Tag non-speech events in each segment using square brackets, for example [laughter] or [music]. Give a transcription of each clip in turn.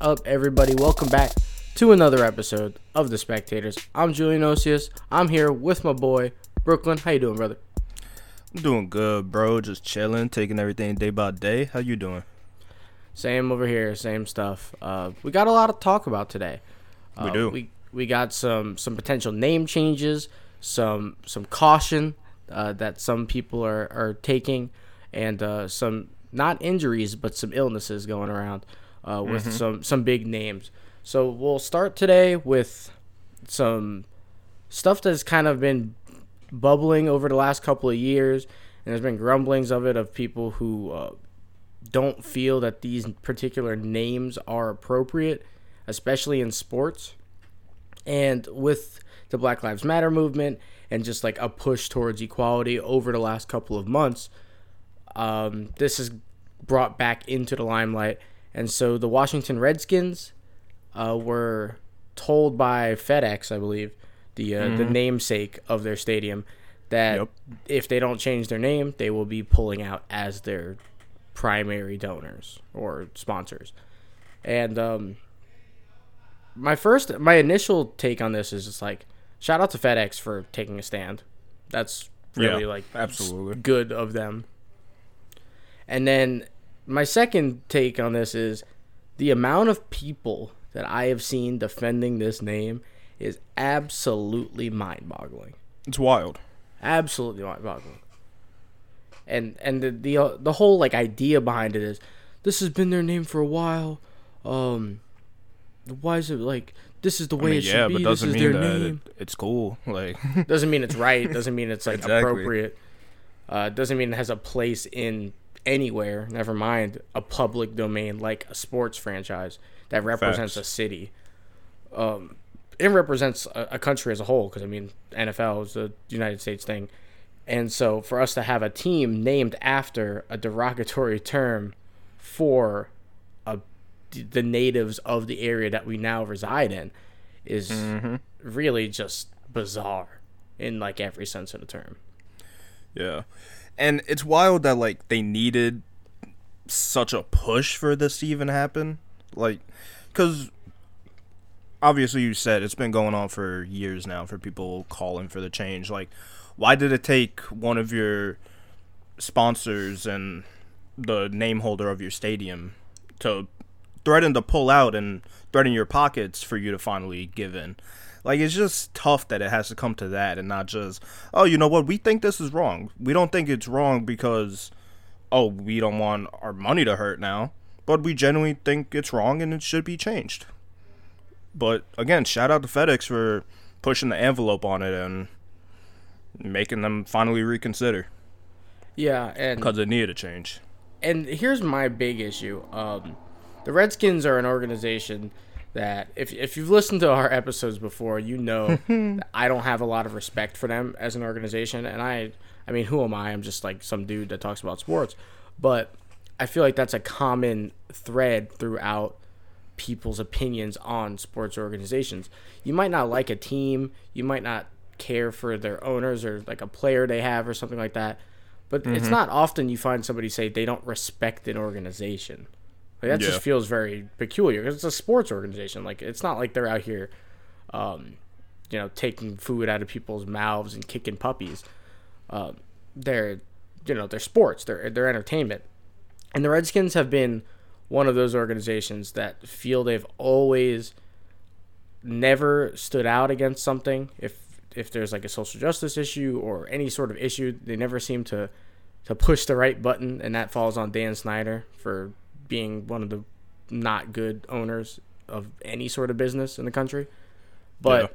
up, everybody? Welcome back to another episode of The Spectators. I'm Julian Osius. I'm here with my boy, Brooklyn. How you doing, brother? I'm doing good, bro. Just chilling, taking everything day by day. How you doing? Same over here, same stuff. Uh, we got a lot to talk about today. Uh, We do. We we got some some potential name changes, some some caution uh, that some people are are taking, and uh, some not injuries but some illnesses going around uh, with some some big names. So we'll start today with some stuff that's kind of been bubbling over the last couple of years, and there's been grumblings of it of people who uh, don't feel that these particular names are appropriate, especially in sports. And with the Black Lives Matter movement and just like a push towards equality over the last couple of months, um, this is brought back into the limelight. And so the Washington Redskins uh, were told by FedEx, I believe, the uh, the namesake of their stadium, that Yep. if they don't change their name, they will be pulling out as their primary donors or sponsors. And um, my first, my initial take on this is just like, shout out to FedEx for taking a stand. That's really Yeah, like absolutely. good of them. And then my second take on this is the amount of people that I have seen defending this name is absolutely mind-boggling It's wild. absolutely mind-boggling. And and the the uh, the whole like idea behind it is this has been their name for a while. Um, why is it like this is the I way mean, it should yeah, be? but doesn't is mean their that name. it, it's cool. [laughs] Like, Doesn't mean it's right. Doesn't mean it's like [laughs] Exactly. appropriate. Uh, doesn't mean it has a place in anywhere. Never mind a public domain like a sports franchise that represents Facts. a city. Um, it represents a, a country as a whole because I mean NFL is a United States thing, and so for us to have a team named after a derogatory [laughs] term for a, the natives of the area that we now reside in is really just bizarre in like every sense of the term. yeah. And it's wild that, like, they needed such a push for this to even happen. Like, because obviously you said it's been going on for years now for people calling for the change. Like, why did it take one of your sponsors and the name holder of your stadium to threaten to pull out and threaten your pockets for you to finally give in? Like, it's just tough that it has to come to that and not just, oh, you know what, we think this is wrong. We don't think it's wrong because, oh, we don't want our money to hurt now, but we genuinely think it's wrong and it should be changed. But again, shout out to FedEx for pushing the envelope on it and making them finally reconsider Yeah, and because it needed a change. and here's my big issue. Um, the Redskins are an organization that if if you've listened to our episodes before, you know [laughs] that I don't have a lot of respect for them as an organization. And I, I mean, who am I? I'm just like some dude that talks about sports, but I feel like that's a common thread throughout people's opinions on sports organizations. You might not like a team, you might not care for their owners or like a player they have or something like that. But Mm-hmm. it's not often you find somebody say they don't respect an organization. Like that Yeah. just feels very peculiar because it's a sports organization. Like it's not like they're out here, um, you know, taking food out of people's mouths and kicking puppies. Um, they're, you know, they're sports. They're they're entertainment. And the Redskins have been one of those organizations that feel they've always never stood out against something. If if there's like a social justice issue or any sort of issue, they never seem to to push the right button, and that falls on Dan Snyder for being one of the not good owners of any sort of business in the country. But Yeah.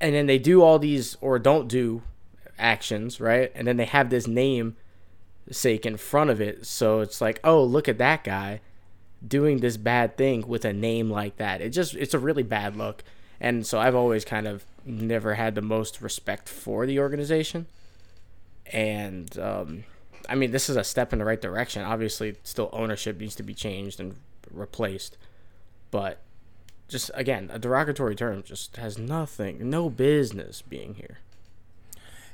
and then they do all these or don't do actions, right? And then they have this name sake in front of it. So it's like, oh, look at that guy doing this bad thing with a name like that. It just it's a really bad look. And so I've always kind of never had the most respect for the organization. And um, I mean, this is a step in the right direction. Obviously, still ownership needs to be changed and replaced. But just again, a derogatory term just has nothing, no business being here.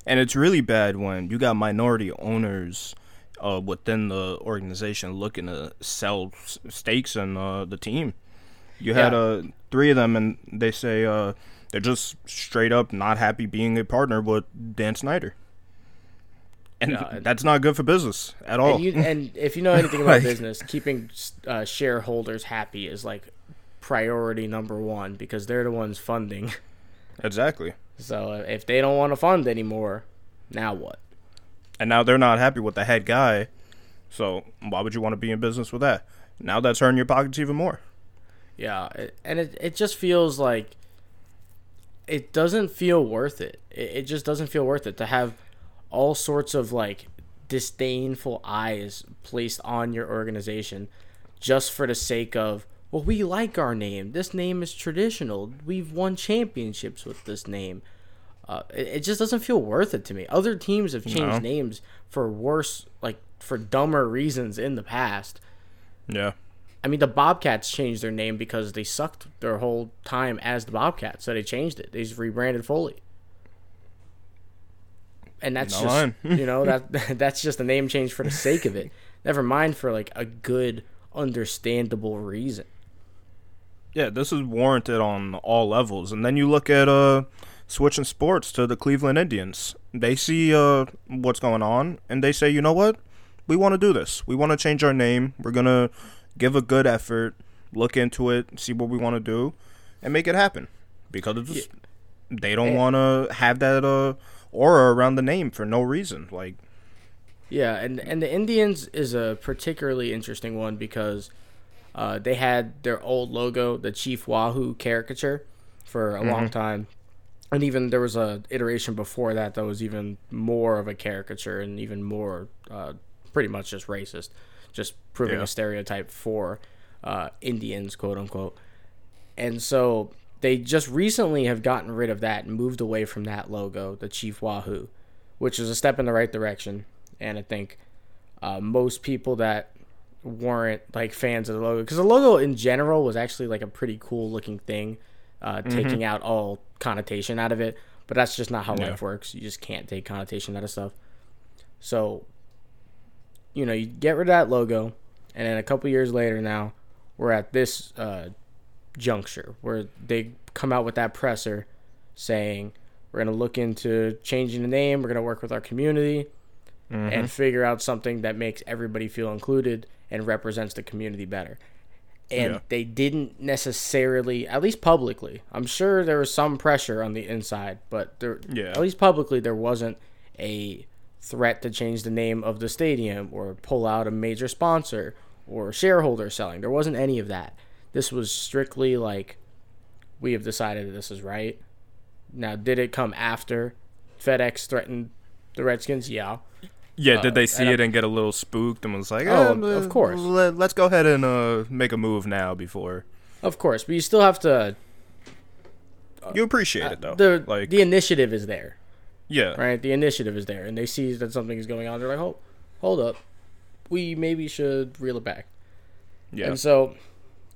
And it's really bad when you got minority owners uh, within the organization looking to sell stakes in uh, the team. You had Yeah. uh, three of them, and they say uh, they're just straight up not happy being a partner with Dan Snyder. And that's not good for business at all. And, you, and if you know anything about [laughs] Like- business, keeping uh, shareholders happy is like priority number one because they're the ones funding. [laughs] exactly. So uh, if they don't want to fund anymore, now what? And now they're not happy with the head guy. So why would you want to be in business with that? Now that's hurting your pockets even more. Yeah, and it it just feels like it doesn't feel worth it. it. It just doesn't feel worth it to have all sorts of like disdainful eyes placed on your organization just for the sake of well we like our name. This name is traditional. We've won championships with this name. Uh, it, it just doesn't feel worth it to me. Other teams have changed No. names for worse, like for dumber reasons in the past. Yeah. I mean, the Bobcats changed their name because they sucked their whole time as the Bobcats, so they changed it. They just rebranded fully, and that's Not just [laughs] you know [laughs] that [laughs] that's just a name change for the sake of it. Never mind for like a good, understandable reason. Yeah, this is warranted on all levels. And then you look at uh switching sports to the Cleveland Indians. They see uh what's going on and they say, "You know what? We want to do this. We want to change our name. We're going to give a good effort, look into it, see what we want to do and make it happen." Because it's just, they don't want to have that uh aura around the name for no reason. Like Yeah, and and the Indians is a particularly interesting one because uh, they had their old logo, the Chief Wahoo caricature, for a long time, and even there was a iteration before that that was even more of a caricature and even more uh, pretty much just racist, just proving Yeah. a stereotype for uh, Indians, quote unquote. And so they just recently have gotten rid of that and moved away from that logo, the Chief Wahoo, which is a step in the right direction. And I think uh, most people that weren't like fans of the logo, because the logo in general was actually like a pretty cool looking thing, uh, taking out all connotation out of it. But that's just not how Yeah. life works. You just can't take connotation out of stuff. So, you know, you get rid of that logo, and then a couple years later now, we're at this uh, juncture where they come out with that presser saying we're going to look into changing the name, we're going to work with our community mm-hmm. and figure out something that makes everybody feel included and represents the community better. And Yeah. they didn't necessarily, at least publicly, I'm sure there was some pressure on the inside, but there, Yeah. at least publicly, there wasn't a threat to change the name of the stadium or pull out a major sponsor or shareholder selling. There wasn't any of that. This was strictly like, we have decided that this is right. Now, did it come after FedEx threatened the Redskins? Yeah. Yeah, did they and see I- it and get a little spooked and was like, Oh, "Eh, of course. Let, us go ahead and uh, make a move now before Of course, but you still have to. you appreciate it though." Uh, The like, the initiative is there, yeah, right? The initiative is there, and they see that something is going on. They're like, "Oh, hold up, we maybe should reel it back." yeah, And so,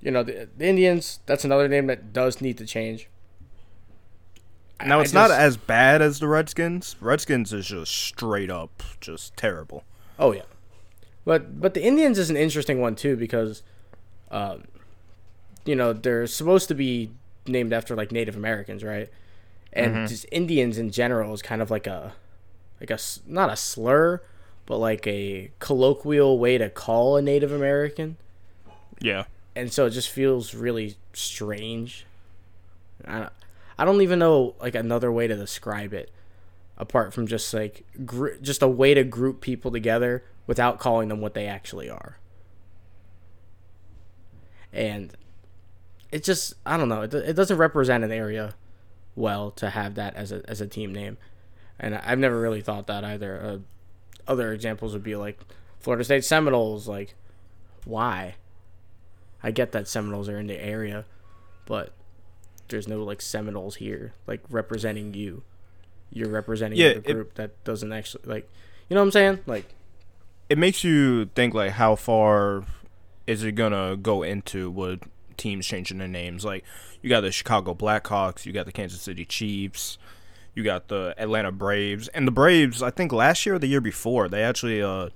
you know, the, the Indians. That's another name that does need to change. Now I it's not just- as bad as the Redskins. Redskins is just straight up just terrible. Oh yeah, but but the Indians is an interesting one too because, um, you know, they're supposed to be named after like Native Americans, right? And just Indians in general is kind of like a, like a s- not a slur, but like a colloquial way to call a Native American, Yeah, and so it just feels really strange. I don't, I don't even know like another way to describe it apart from just like gr- just a way to group people together without calling them what they actually are. And it just I don't know, it, it doesn't represent an area well to have that as a as a team name. And I've never really thought that either. Uh, other examples would be like Florida State Seminoles like why? I get that Seminoles are in the area, but there's no like Seminoles here like representing you. You're representing Yeah, the it- group that doesn't actually like you know what I'm saying? Like it makes you think like how far is it gonna go into with teams changing their names? Like you got the Chicago Blackhawks, you got the Kansas City Chiefs, you got the Atlanta Braves, and the Braves. I think last year or the year before they actually uh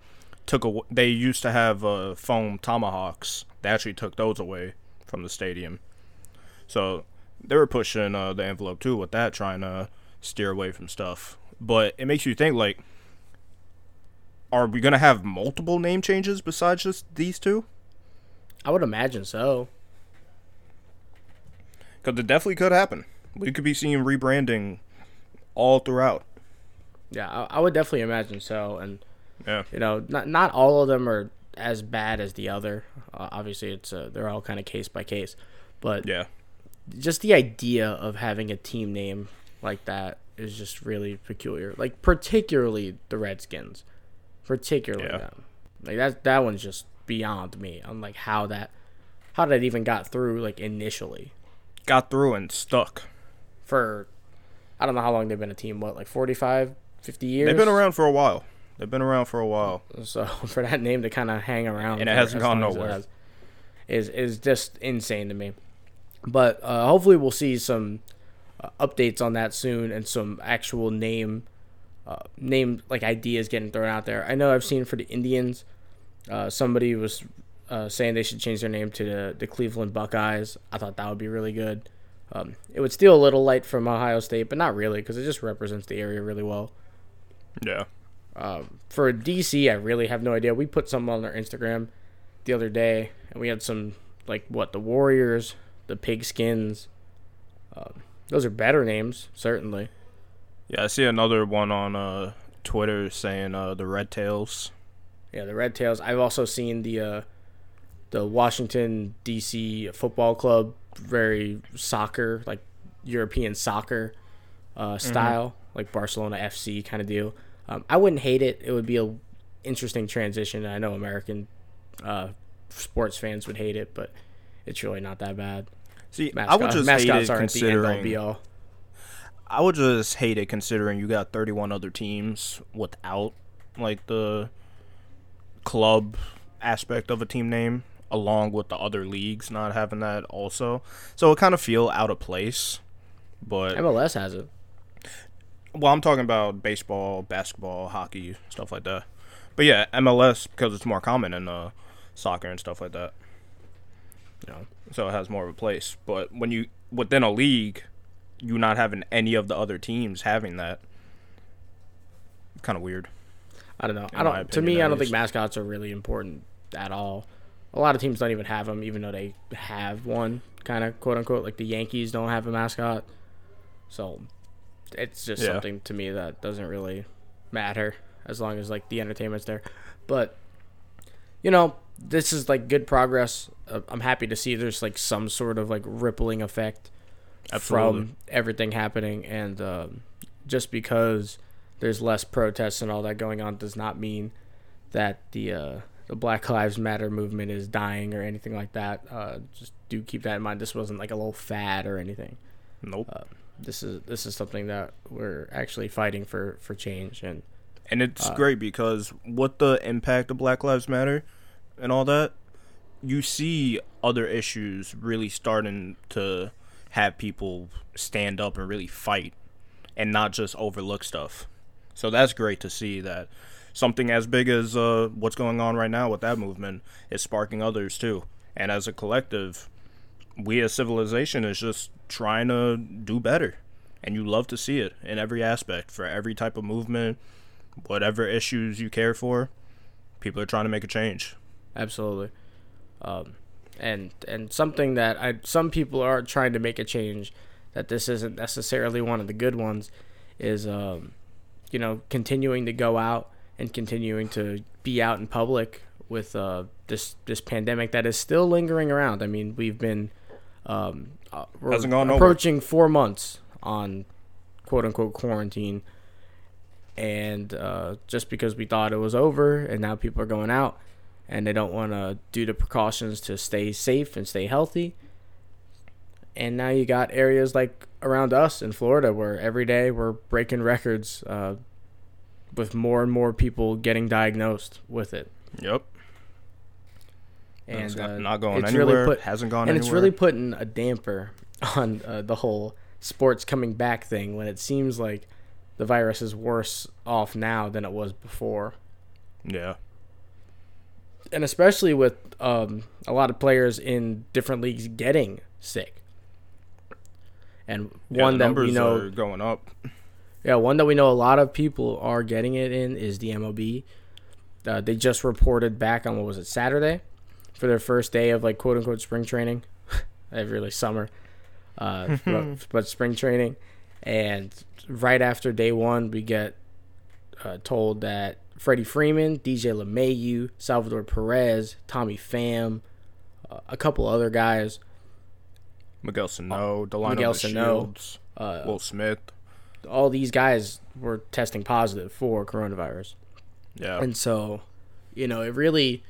took a. They used to have uh, foam tomahawks. They actually took those away from the stadium. So they were pushing uh, the envelope too with that, trying to steer away from stuff. But it makes you think like, are we gonna have multiple name changes besides just these two? I would imagine so. Because it definitely could happen. We could be seeing rebranding all throughout. Yeah, I, I would definitely imagine so. And Yeah. you know, not not all of them are as bad as the other. Uh, obviously, it's uh, they're all kind of case by case, but Yeah. just the idea of having a team name like that is just really peculiar. Like particularly the Redskins, particularly Yeah. them. Like that that one's just beyond me. On like how that how that even got through like initially Got through and stuck. for I don't know how long they've been a team. What like 45, 50 years? They've been around for a while. They've been around for a while. So [laughs] for that name to kind of hang around And it hasn't gone long as it nowhere. has is is just insane to me. But uh, hopefully we'll see some uh, updates on that soon and some actual name uh, name like ideas getting thrown out there. I know I've seen for the Indians, uh, somebody was uh, saying they should change their name to the, the Cleveland Buckeyes. I thought that would be really good. Um, it would steal a little light from Ohio State, but not really because it just represents the area really well. Yeah. Um, for DC, I really have no idea. We put something on our Instagram the other day, and we had some like what the Warriors, the Pigskins. Um, those are better names, certainly. Yeah, I see another one on uh, Twitter saying uh, the Red Tails. Yeah, the Red Tails. I've also seen the uh, the Washington DC Football Club, very soccer like European soccer uh, style, like Barcelona FC kind of deal. Um, I wouldn't hate it. It would be a interesting transition. I know American uh, sports fans would hate it, but it's really not that bad. See, Mascot, I would just hate it aren't the end all be considering. all. I would just hate it considering you got 31 other teams without like the club aspect of a team name, along with the other leagues not having that also. So it kind of feel out of place. But MLS has it. Well, I'm talking about baseball, basketball, hockey, stuff like that. But yeah, MLS because it's more common in uh, soccer and stuff like that. You know, so it has more of a place. But when you within a league, you not having any of the other teams having that, kind of weird. I don't know. I don't. my to me, I don't think mascots are really important at all. A lot of teams don't even have them, even though they have one, kind of quote unquote. Like the Yankees don't have a mascot, so it's just Yeah. something to me that doesn't really matter as long as like the entertainment's there. But you know, this is like good progress. Uh, I'm happy to see there's like some sort of like rippling effect Absolutely. from everything happening and um, just because there's less protests and all that going on does not mean that the uh, the Black Lives Matter movement is dying or anything like that. Uh, just do keep that in mind. This wasn't like a little fad or anything. Nope. Uh, This is this is something that we're actually fighting for for change and and it's uh, great because with the impact of Black Lives Matter and all that, you see other issues really starting to have people stand up and really fight and not just overlook stuff. So that's great to see that something as big as uh, what's going on right now with that movement is sparking others too. And as a collective, we as civilization is just trying to do better. And you love to see it in every aspect for every type of movement, whatever issues you care for. People are trying to make a change. absolutely um, and and something that I some people are trying to make a change that this isn't necessarily one of the good ones is um, you know continuing to go out and continuing to be out in public with uh, this this pandemic that is still lingering around. I mean, we've been um, uh, we're Hasn't gone nowhere. approaching four months on quote unquote quarantine, and uh, just because we thought it was over and now people are going out and they don't want to do the precautions to stay safe and stay healthy. And now you got areas like around us in Florida where every day we're breaking records uh, with more and more people getting diagnosed with it. Yep. And it's not, uh, not going it's anywhere. Really put, hasn't gone and anywhere. it's really putting a damper [laughs] on uh, the whole sports coming back thing when it seems like the virus is worse off now than it was before. yeah. and especially with um, a lot of players in different leagues getting sick. And Yeah, one the that we know, are going up. yeah, one that we know a lot of people are getting it in is the MLB. Uh, they just reported back on what was it Saturday for their first day of like quote unquote spring training, [laughs] every like summer, uh, [laughs] but, but spring training, and right after day one we get uh, told that Freddie Freeman, DJ LeMahieu, Salvador Perez, Tommy Pham, uh, a couple other guys, Miguel Sano, Delano Miguel Sano. Uh, Will Smith. all these guys were testing positive for coronavirus. Yeah. And so, you know, it really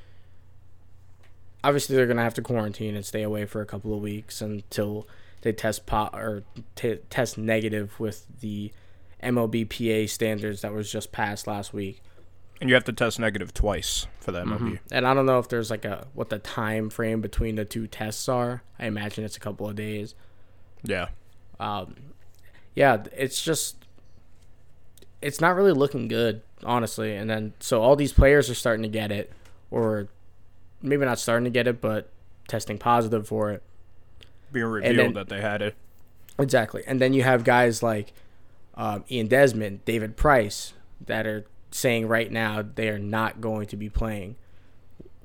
obviously they're gonna have to quarantine and stay away for a couple of weeks until they test po- or t- test negative with the MLBPA standards that was just passed last week. And you have to test negative twice for the MLB. And I don't know if there's like a what the time frame between the two tests are. I imagine it's a couple of days. Yeah. Um, yeah, it's just it's not really looking good, honestly. And then so all these players are starting to get it, or maybe not starting to get it, but testing positive for it. Being revealed then- that they had it. Exactly. And then you have guys like um, Ian Desmond, David Price, that are saying right now they are not going to be playing.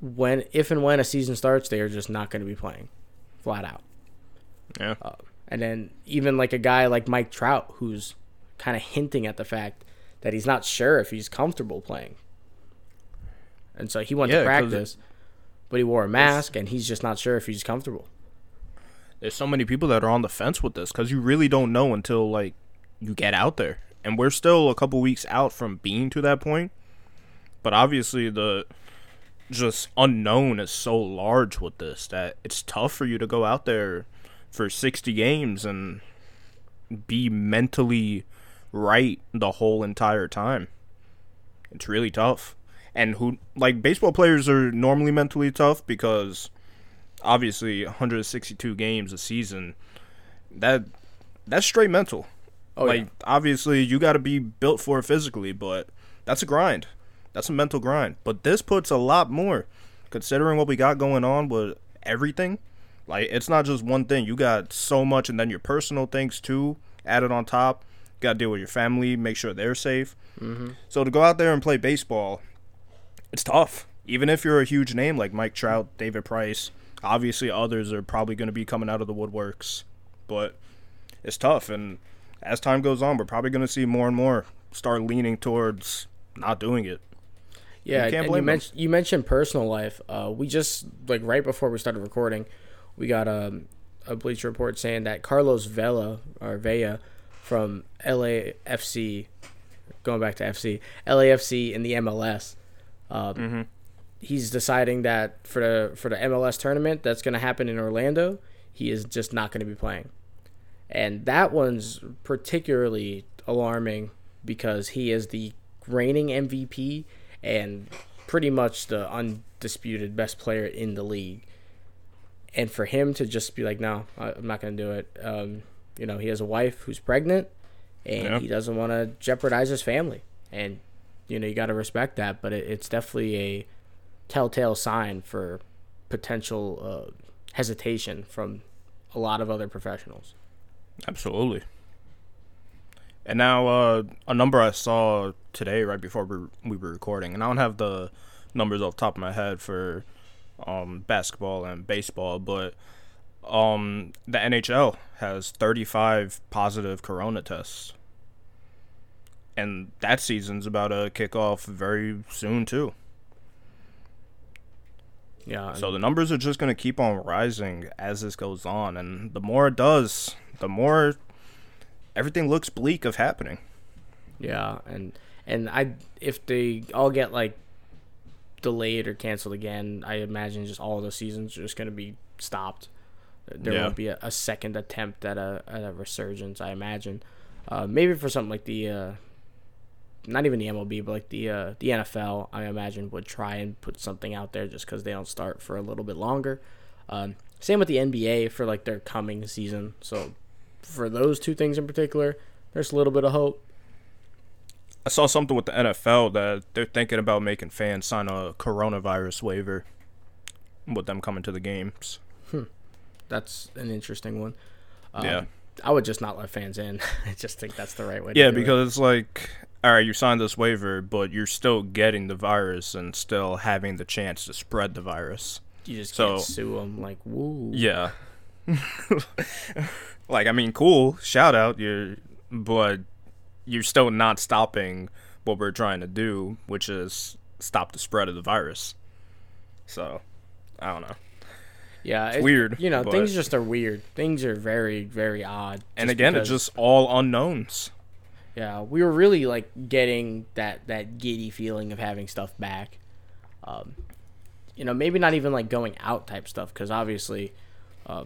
When, if and when a season starts, they are just not going to be playing, flat out. Yeah. And then even like a guy like Mike Trout, who's kind of hinting at the fact that he's not sure if he's comfortable playing. And so he went Yeah, to practice, but he wore a mask, and he's just not sure if he's comfortable. There's so many people that are on the fence with this because you really don't know until like you get out there, and we're still a couple weeks out from being to that point. But obviously, the just unknown is so large with this that it's tough for you to go out there for 60 games and be mentally right the whole entire time. It's really tough. And who like baseball players are normally mentally tough because obviously 162 games a season that that's straight mental. Oh, like yeah. obviously you got to be built for it physically, but that's a grind. That's a mental grind. But this puts a lot more considering what we got going on with everything. Like it's not just one thing. You got so much and then your personal things too added on top. You got to deal with your family, make sure they're safe. Mm-hmm. So to go out there and play baseball, it's tough. Even if you're a huge name like Mike Trout, David Price, obviously others are probably going to be coming out of the woodworks, but it's tough. And as time goes on, we're probably going to see more and more start leaning towards not doing it. Yeah, You and you, blame 'em. mentioned you mentioned personal life. Uh, we just like right before we started recording, we got um, a Bleacher Report saying that Carlos Vela or Vella from LAFC, going back to FC, LAFC in the MLS, um, he's deciding that for the for the MLS tournament that's going to happen in Orlando, he is just not going to be playing, and that one's particularly alarming because he is the reigning MVP and pretty much the undisputed best player in the league. And for him to just be like, no, I'm not going to do it. Um, you know, he has a wife who's pregnant, and Yeah. he doesn't want to jeopardize his family. And you know, you got to respect that. But it, it's definitely a telltale sign for potential uh, hesitation from a lot of other professionals. Absolutely. And now, uh, a number I saw today, right before we we were recording, and I don't have the numbers off the top of my head for um, basketball and baseball, but um, the NHL has 35 positive corona tests. And that season's about to kick off very soon, too. Yeah. So the numbers are just going to keep on rising as this goes on. And the more it does, the more everything looks bleak of happening. Yeah, and and I if they all get like delayed or canceled again, I imagine just all the seasons are just gonna be stopped. There Yeah. won't be a, a second attempt at a at a resurgence. I imagine, uh, maybe for something like the, uh, not even the MLB, but like the uh, the NFL, I imagine would try and put something out there just because they don't start for a little bit longer. Um, same with the NBA for like their coming season. So for those two things in particular, there's a little bit of hope. I saw something with the NFL that they're thinking about making fans sign a coronavirus waiver with them coming to the games. That's an interesting one. Um, Yeah. I would just not let fans in. [laughs] I just think that's the right way. Yeah, to do it. because it's like, all right, you signed this waiver, but you're still getting the virus and still having the chance to spread the virus. you just so- can't sue them. Like, woo. Yeah. [laughs] like, I mean, cool, shout out, you're, but you're still not stopping what we're trying to do, which is stop the spread of the virus. So, I don't know. Yeah, It's weird, You know, but- things just are weird. Things are very, very odd. And again, it's just all unknowns. Yeah, we were really like getting that that giddy feeling of having stuff back. Um, you know, maybe not even like going out type stuff because obviously, uh,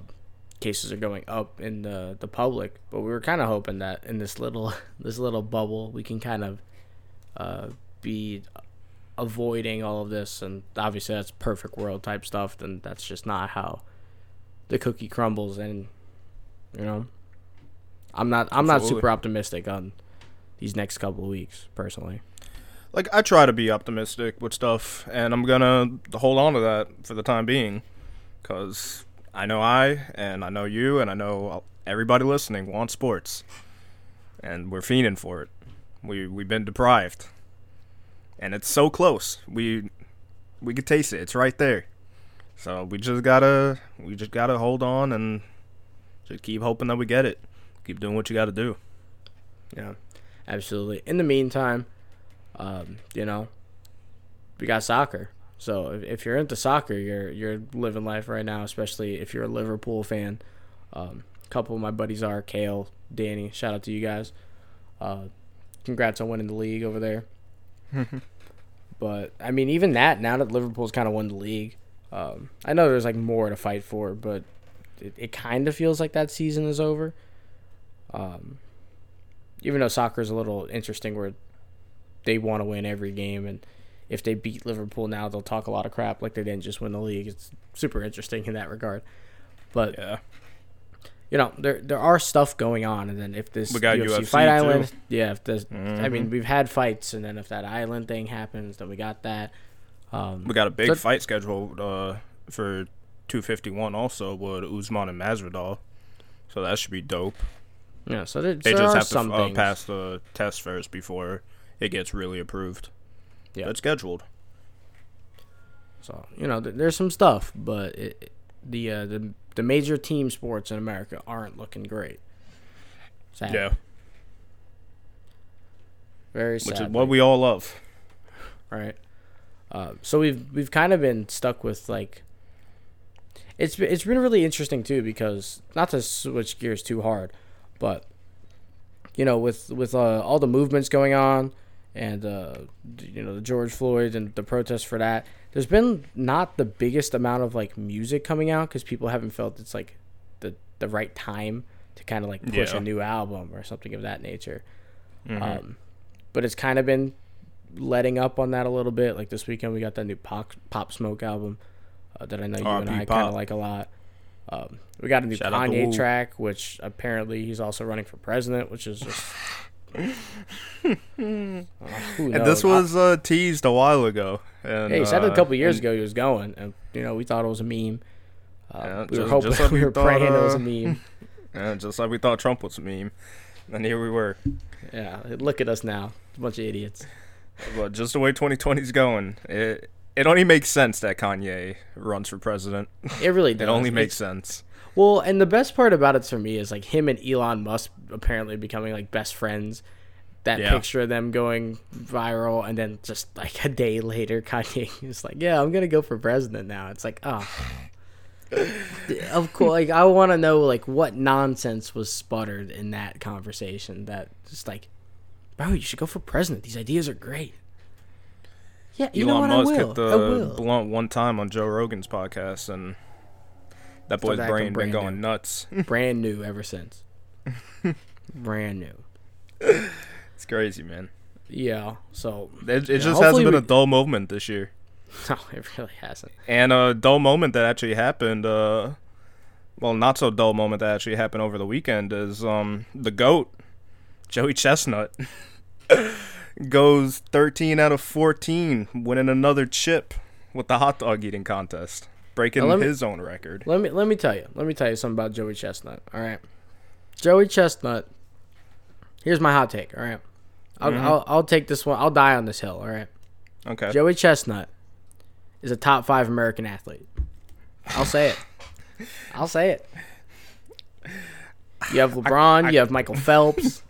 cases are going up in the the public. But we were kind of hoping that in this little [laughs] this little bubble, we can kind of uh, be avoiding all of this. And obviously, that's perfect world type stuff. Then that's just not how the cookie crumbles. And you know, I'm not I'm not super optimistic on these next couple of weeks personally. Like, I try to be optimistic with stuff, and I'm gonna hold on to that for the time being. Because I know I, and I know you, and I know everybody listening wants sports. And we're fiending for it. We, we've been deprived. And it's so close. We we could taste it. It's right there. So we just gotta we just gotta hold on and just keep hoping that we get it. Keep doing what you gotta do. Yeah, absolutely. In the meantime, um, you know, we got soccer. So if, if you're into soccer, you're you're living life right now. Especially if you're a Liverpool fan. Um, a couple of my buddies are Kale, Danny. Shout out to you guys. Uh, congrats on winning the league over there. [laughs] but I mean, even that now that Liverpool's kind of won the league, um, I know there's like more to fight for, but it, it kind of feels like that season is over. Um, even though soccer is a little interesting where they want to win every game and if they beat Liverpool now they'll talk a lot of crap like they didn't just win the league. It's super interesting in that regard. But Yeah. you know, there there are stuff going on and then if this We got UFC UFC fight too. island yeah, if this I mean Mhm. we've had fights and then if that island thing happens then we got that. Um We got a big So- fight scheduled uh, for 251 also with Usman and Masvidal. So that should be dope. Yeah, so there, They so just have to uh, pass the test first before it gets really approved. Yeah. That's scheduled. So you know, th- there's some stuff, but it- the uh, the the major team sports in America aren't looking great. Sad. Yeah. very sad. Which is what we all love. right? Uh, so we've we've kind of been stuck with like. It's it's been really interesting too because not to switch gears too hard, but you know with with uh, all the movements going on and uh, you know the George Floyd and the protests for that, there's been not the biggest amount of like music coming out because people haven't felt it's like the the right time to kind of like push Yeah. a new album or something of that nature. Mhm. Um, but it's kind of been letting up on that a little bit. Like this weekend, we got that new Pop, Pop Smoke album uh, that I know you and R.I.P. I kind of like a lot. Um, we got a new Shout Kanye track, which apparently he's also running for president, which is just. [laughs] Uh, and this was uh, teased a while ago. And, Yeah, he said it a uh, couple years and- ago he was going, and you know we thought it was a meme. Uh, Yeah, we were hoping just like [laughs] we we were thought, praying it was uh, a meme. [laughs] Yeah, just like we thought Trump was a meme. And here we were. Yeah, look at us now, a bunch of idiots. But just the way 2020's going, it it only makes sense that Kanye runs for president. It really [laughs] does. It only It's- makes sense. Well, and the best part about it for me is like him and Elon Musk apparently becoming like best friends. That Yeah. picture of them going viral, and then just like a day later, [laughs] Kanye is like, "Yeah, I'm gonna go for president now." It's like, oh, [laughs] of course. Like, I want to know like what nonsense was sputtered in that conversation. That just like, bro, you should go for president. These ideas are great. Yeah, you know Elon what? Musk I will. hit I the will. blunt one time on Joe Rogan's podcast, and that boy's Started acting brain been going new. nuts. [laughs] Brand new ever since. [laughs] Brand new. it's crazy, man. Yeah. So It, it Yeah, just hasn't been we- a dull moment this year. [laughs] no, it really hasn't. And a dull moment that actually happened, uh, well, not so dull moment that actually happened over the weekend is um the goat, Joey Chestnut. Goes 13 out of 14, winning another chip with the hot dog eating contest, breaking me- his own record. Let me let me tell you. Let me tell you something about Joey Chestnut. All right, Joey Chestnut. Here's my hot take. All right, I'll, mm-hmm. I'll I'll take this one. I'll die on this hill. All right, Okay. Joey Chestnut is a top five American athlete. I'll say it. [sighs] I'll say it. You have LeBron. you have Michael Phelps.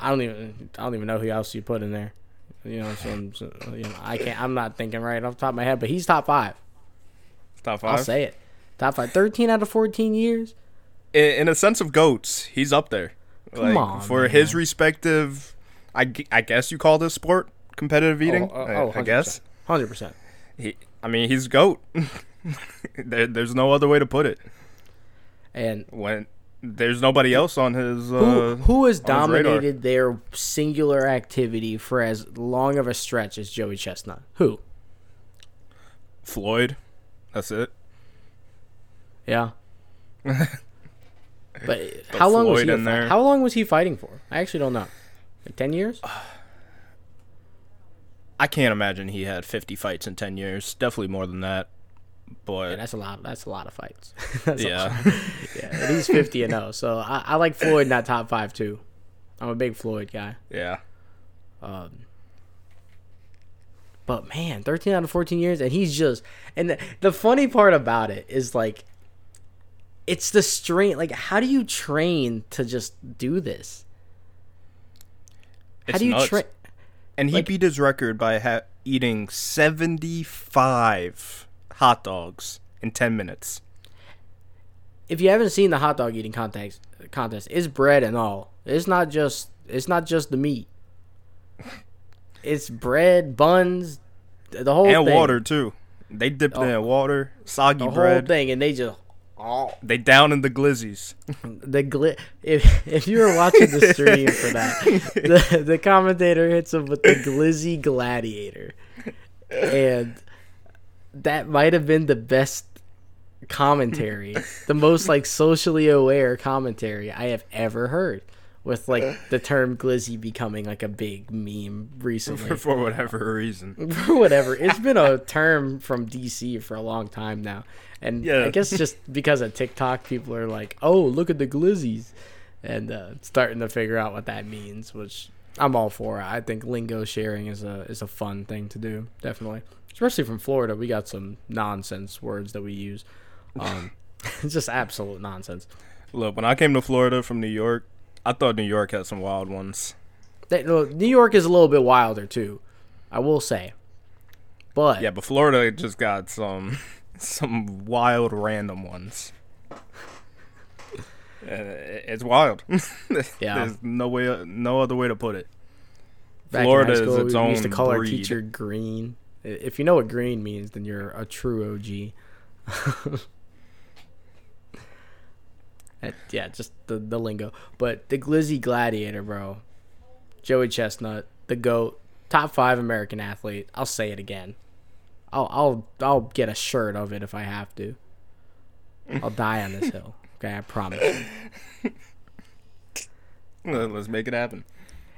I don't even. I don't even know who else you put in there. You know, you know, I can't. I'm not thinking right off the top of my head, but he's top five. Top five. I'll say it. Top five. 13 out of 14 years. in, in a sense of goats, he's up there. Come on, for man. his respective, I, I guess you call this sport competitive oh, eating. Oh, I- oh, I, guess 100%. he. I mean, he's goat. [laughs] there, there's no other way to put it. And When there's nobody else on his. Uh, who, who has dominated their singular activity for as long of a stretch as Joey Chestnut? Who? Floyd. That's it. Yeah. [laughs] but how long was he in fi- there. How long was he fighting for? I actually don't know. Like 10 years? [sighs] I can't imagine he had 50 fights in 10 years. Definitely more than that. Yeah, that's a lot. That's a lot of fights. [laughs] That's yeah, yeah. And he's 50 and 0. So I, I like Floyd in that top five too. I'm a big Floyd guy. yeah. Um, but man, 13 out of 14 years, and he's just. And the, the funny part about it is like, it's the strain. Like, how do you train to just do this? How It's do you train? And he Like- beat his record by ha- eating 75 hot dogs in 10 minutes. If you haven't seen the hot dog eating contest, contest, it's bread and all. It's not just. It's not just the meat. [laughs] It's bread, buns, the whole and thing. water, too. They dipped it oh. in water, soggy the whole bread. thing, and they just. Oh, They down in the glizzies. [laughs] the gli- if if you were watching the stream for that, the [laughs] the commentator hits him with the glizzy gladiator, and that might have been the best commentary, the most like socially aware commentary I have ever heard. With like the term glizzy becoming like a big meme recently [laughs] for whatever reason. [laughs] for whatever. It's been a term from DC for a long time now. And Yeah. I guess just because of TikTok, people are like, oh, look at the glizzies. And uh, starting to figure out what that means, which I'm all for. I think lingo sharing is a is a fun thing to do, definitely. Especially from Florida, we got some nonsense words that we use. Um, it's [laughs] [laughs] just absolute nonsense. Look, when I came to Florida from New York, I thought New York had some wild ones. They, no, New York is a little bit wilder too, I will say. But Yeah, but Florida just got some [laughs] some wild random ones. It's wild. Yeah. There's no way, no other way to put it. Back Florida in is high school, its we used to own call our teacher Green. If you know what green means, then you're a true OG. [laughs] Yeah, just the, the lingo. But the Glizzy Gladiator, bro. Joey Chestnut, the GOAT, top five American athlete. I'll say it again. I'll I'll I'll get a shirt of it if I have to. I'll die on this hill. [laughs] Okay, I promise. [laughs] Let- Let's make it happen.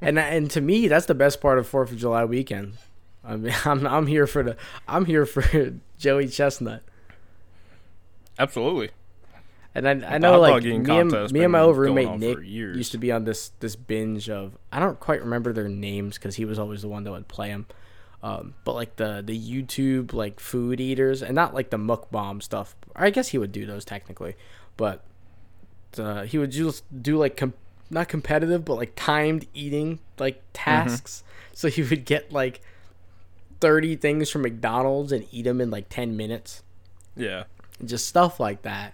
and and to me that's the best part of Fourth of July weekend. I mean, [laughs] I'm I'm here for the I'm here for [laughs] Joey Chestnut, Absolutely. and I I know like me and me and my old roommate Nick used to be on this this binge of I don't quite remember their names because he was always the one that would play them, um, but like the the YouTube like food eaters and not like the mukbang stuff. I guess he would do those technically, but uh, he would just do like com- not competitive but like timed eating like tasks. So he would get like thirty things from McDonald's and eat them in like ten minutes, Yeah. just stuff like that.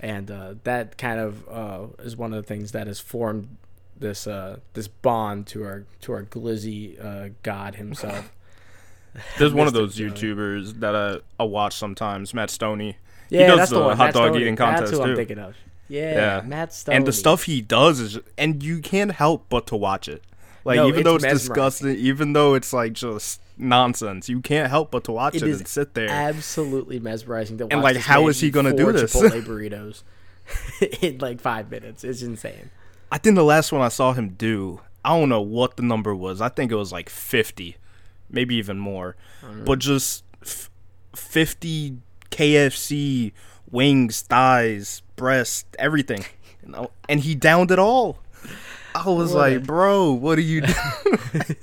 And uh, that kind of uh, is one of the things that has formed this uh, this bond to our to our glizzy uh, god himself. [laughs] There's one of those. YouTubers that I, I watch sometimes, Matt Stonie. Yeah, does that's the, the hot Matt dog Stonie. eating That's contest, who I'm thinking of. Yeah, Yeah. Matt Stonie. And the stuff he does is, and you can't help but to watch it. Like No, even it's though it's mesmerizing. disgusting, even though it's like just nonsense, you can't help but to watch it, and sit there. absolutely mesmerizing to watch. And, like, how is he gonna do this? Chipotle [laughs] burritos [laughs] in like five minutes. It's insane. I think the last one I saw him do, I don't know what the number was. I think it was like 50, maybe even more. Mm-hmm. But just f- 50 KFC wings, thighs, breast, everything. You uh, know, and he downed it all. I was What? like, bro, what are you doing?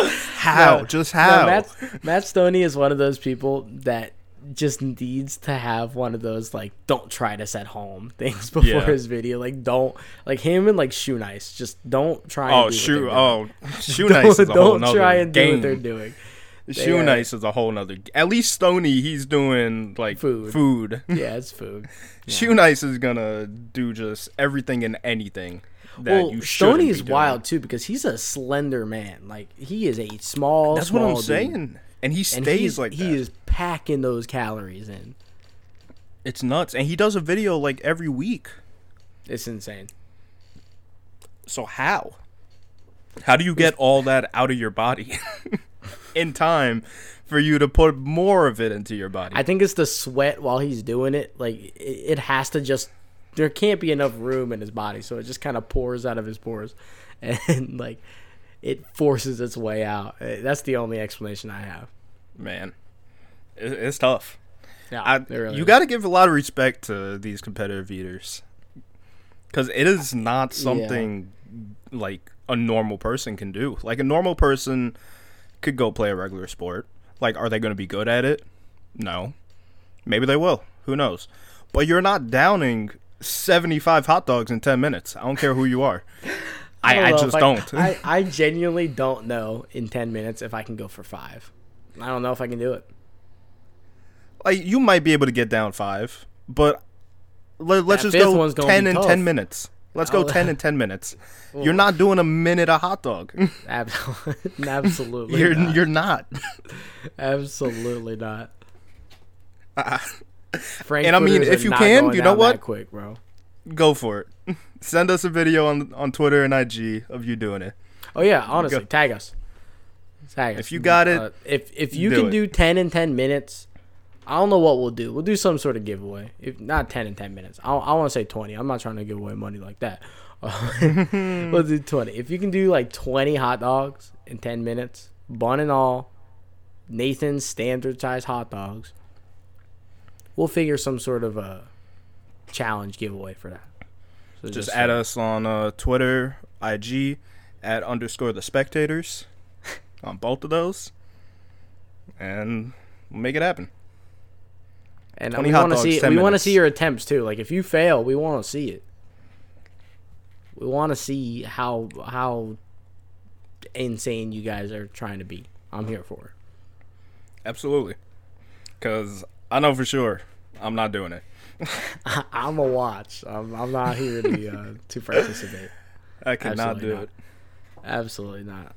[laughs] how? No, just no, how? Matt, Matt Stonie is one of those people that just needs to have one of those like don't try this at home [laughs] things before Yeah. his video. Like don't like him and like Shoenice. Just don't try. oh, and do shoe. Oh, Shoenice is a [laughs] don't whole don't try and do what they're doing. Shoe are- nice is a whole nother. At least Stonie, he's doing like Food. Food. Yeah, it's food. Shoenice is gonna do just everything and anything well, you is wild too because he's a slender man. Like he is a small. That's what I'm dude. saying. And he And stays he's, like he that. is packing those calories in. It's nuts. And he does a video like every week. It's insane. So how? How do you get all that out of your body [laughs] in time for you to put more of it into your body? I think it's the sweat while he's doing it. Like it, it has to just. There can't be enough room in his body, so it just kind of pours out of his pores, [laughs] and like it forces its way out. Uh, That's the only explanation I have. Man, it's tough. Yeah, I, really you got to give a lot of respect to these competitive eaters because it is not something like a normal person can do. Like a normal person could go play a regular sport. Like, are they going to be good at it? No. Maybe they will. Who knows? But you're not downing 75 hot dogs in 10 minutes. I don't care who you are. I, don't I, just if don't. I, I genuinely don't know in ten minutes if I can go for five. I don't know if I can do it. like you might be able to get down five, but let, let's That just go ten be in tough. ten minutes. Let's go Oh. ten [laughs] in ten minutes. You're not doing a minute a hot dog. [laughs] Ab- [laughs] Absolutely, you're not. you're not. absolutely not. Ah, And I mean, if you can, you know what? quick, bro. go for it. [laughs] Send us a video on on Twitter and IG of you doing it. Oh yeah, honestly, Go. tag us. Tag us. If you got it, Uh, if if you do can it. do ten in ten minutes, I don't know what we'll do. We'll do some sort of giveaway. If not ten in ten minutes, I I want to say twenty. I'm not trying to give away money like that. [laughs] we'll do twenty. If you can do like twenty hot dogs in ten minutes, bun and all, Nathan's standard size hot dogs. We'll figure some sort of a challenge giveaway for that. So Just uh, add us on uh, Twitter, IG, at underscore the spectators, [laughs] on both of those, and we'll make it happen. And we want to see we want to see your attempts too. Like if you fail, we want to see it. We want to see how how insane you guys are trying to be. I'm here for it. Absolutely, because I know for sure I'm not doing it. [laughs] I'm a watch. I'm, I'm not here to uh, to participate. [laughs] I cannot Absolutely do not. it. Absolutely not.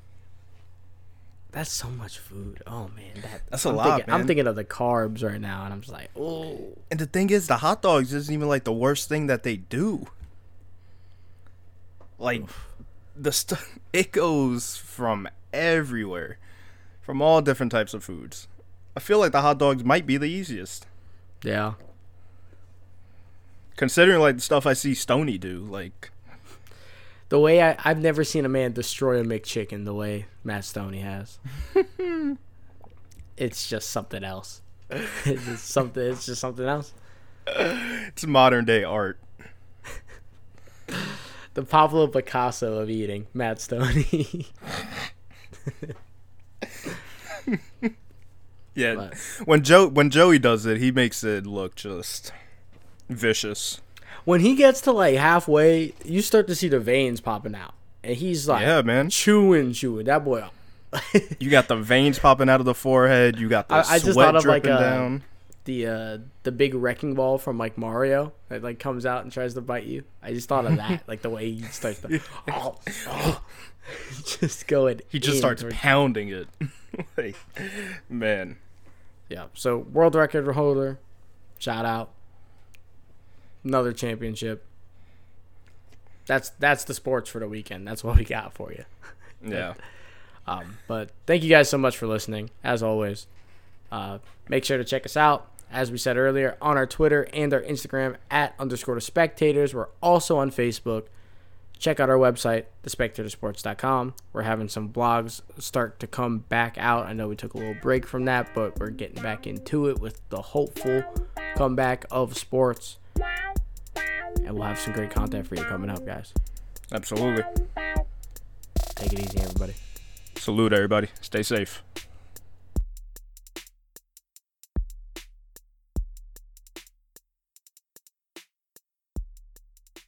That's so much food. Oh man, that, That's a I'm lot, Thinking, I'm thinking of the carbs right now, and I'm just like, oh, And the thing is, the hot dogs isn't even like the worst thing that they do. Like the stuff, [laughs] it goes from everywhere, from all different types of foods. I feel like the hot dogs might be the easiest, yeah. considering like the stuff I see Stonie do. Like, The way I, I've never seen a man destroy a McChicken the way Matt Stonie has. [laughs] it's just something else. [laughs] it's just something. It's just something else. it's modern day art. [laughs] The Pablo Picasso of eating, Matt Stonie. Yeah, But- when Joe when Joey does it, he makes it look just vicious. when he gets to like halfway, you start to see the veins popping out, and he's like Yeah, man. chewing, chewing. That boy. [laughs] You got the veins popping out of the forehead. You got the I- I just sweat thought of, like, dripping a- down. the uh the big wrecking ball from like Mario that like comes out and tries to bite you. I just thought of that, [laughs] like the way he starts to [laughs] just going. He just starts pounding it. like, man, Yeah. So world record holder, shout out. Another championship. That's that's the sports for the weekend. That's what we got for you. [laughs] yeah. [laughs] Um, but thank you guys so much for listening. As always, uh, make sure to check us out. As we said earlier, on our Twitter and our Instagram at underscore the spectators. We're also on Facebook. Check out our website, thespectatorsports.com. We're having some blogs start to come back out. I know we took a little break from that, but we're getting back into it with the hopeful comeback of sports. And we'll have some great content for you coming up, guys. Absolutely. Take it easy, everybody. Salute everybody. Stay safe.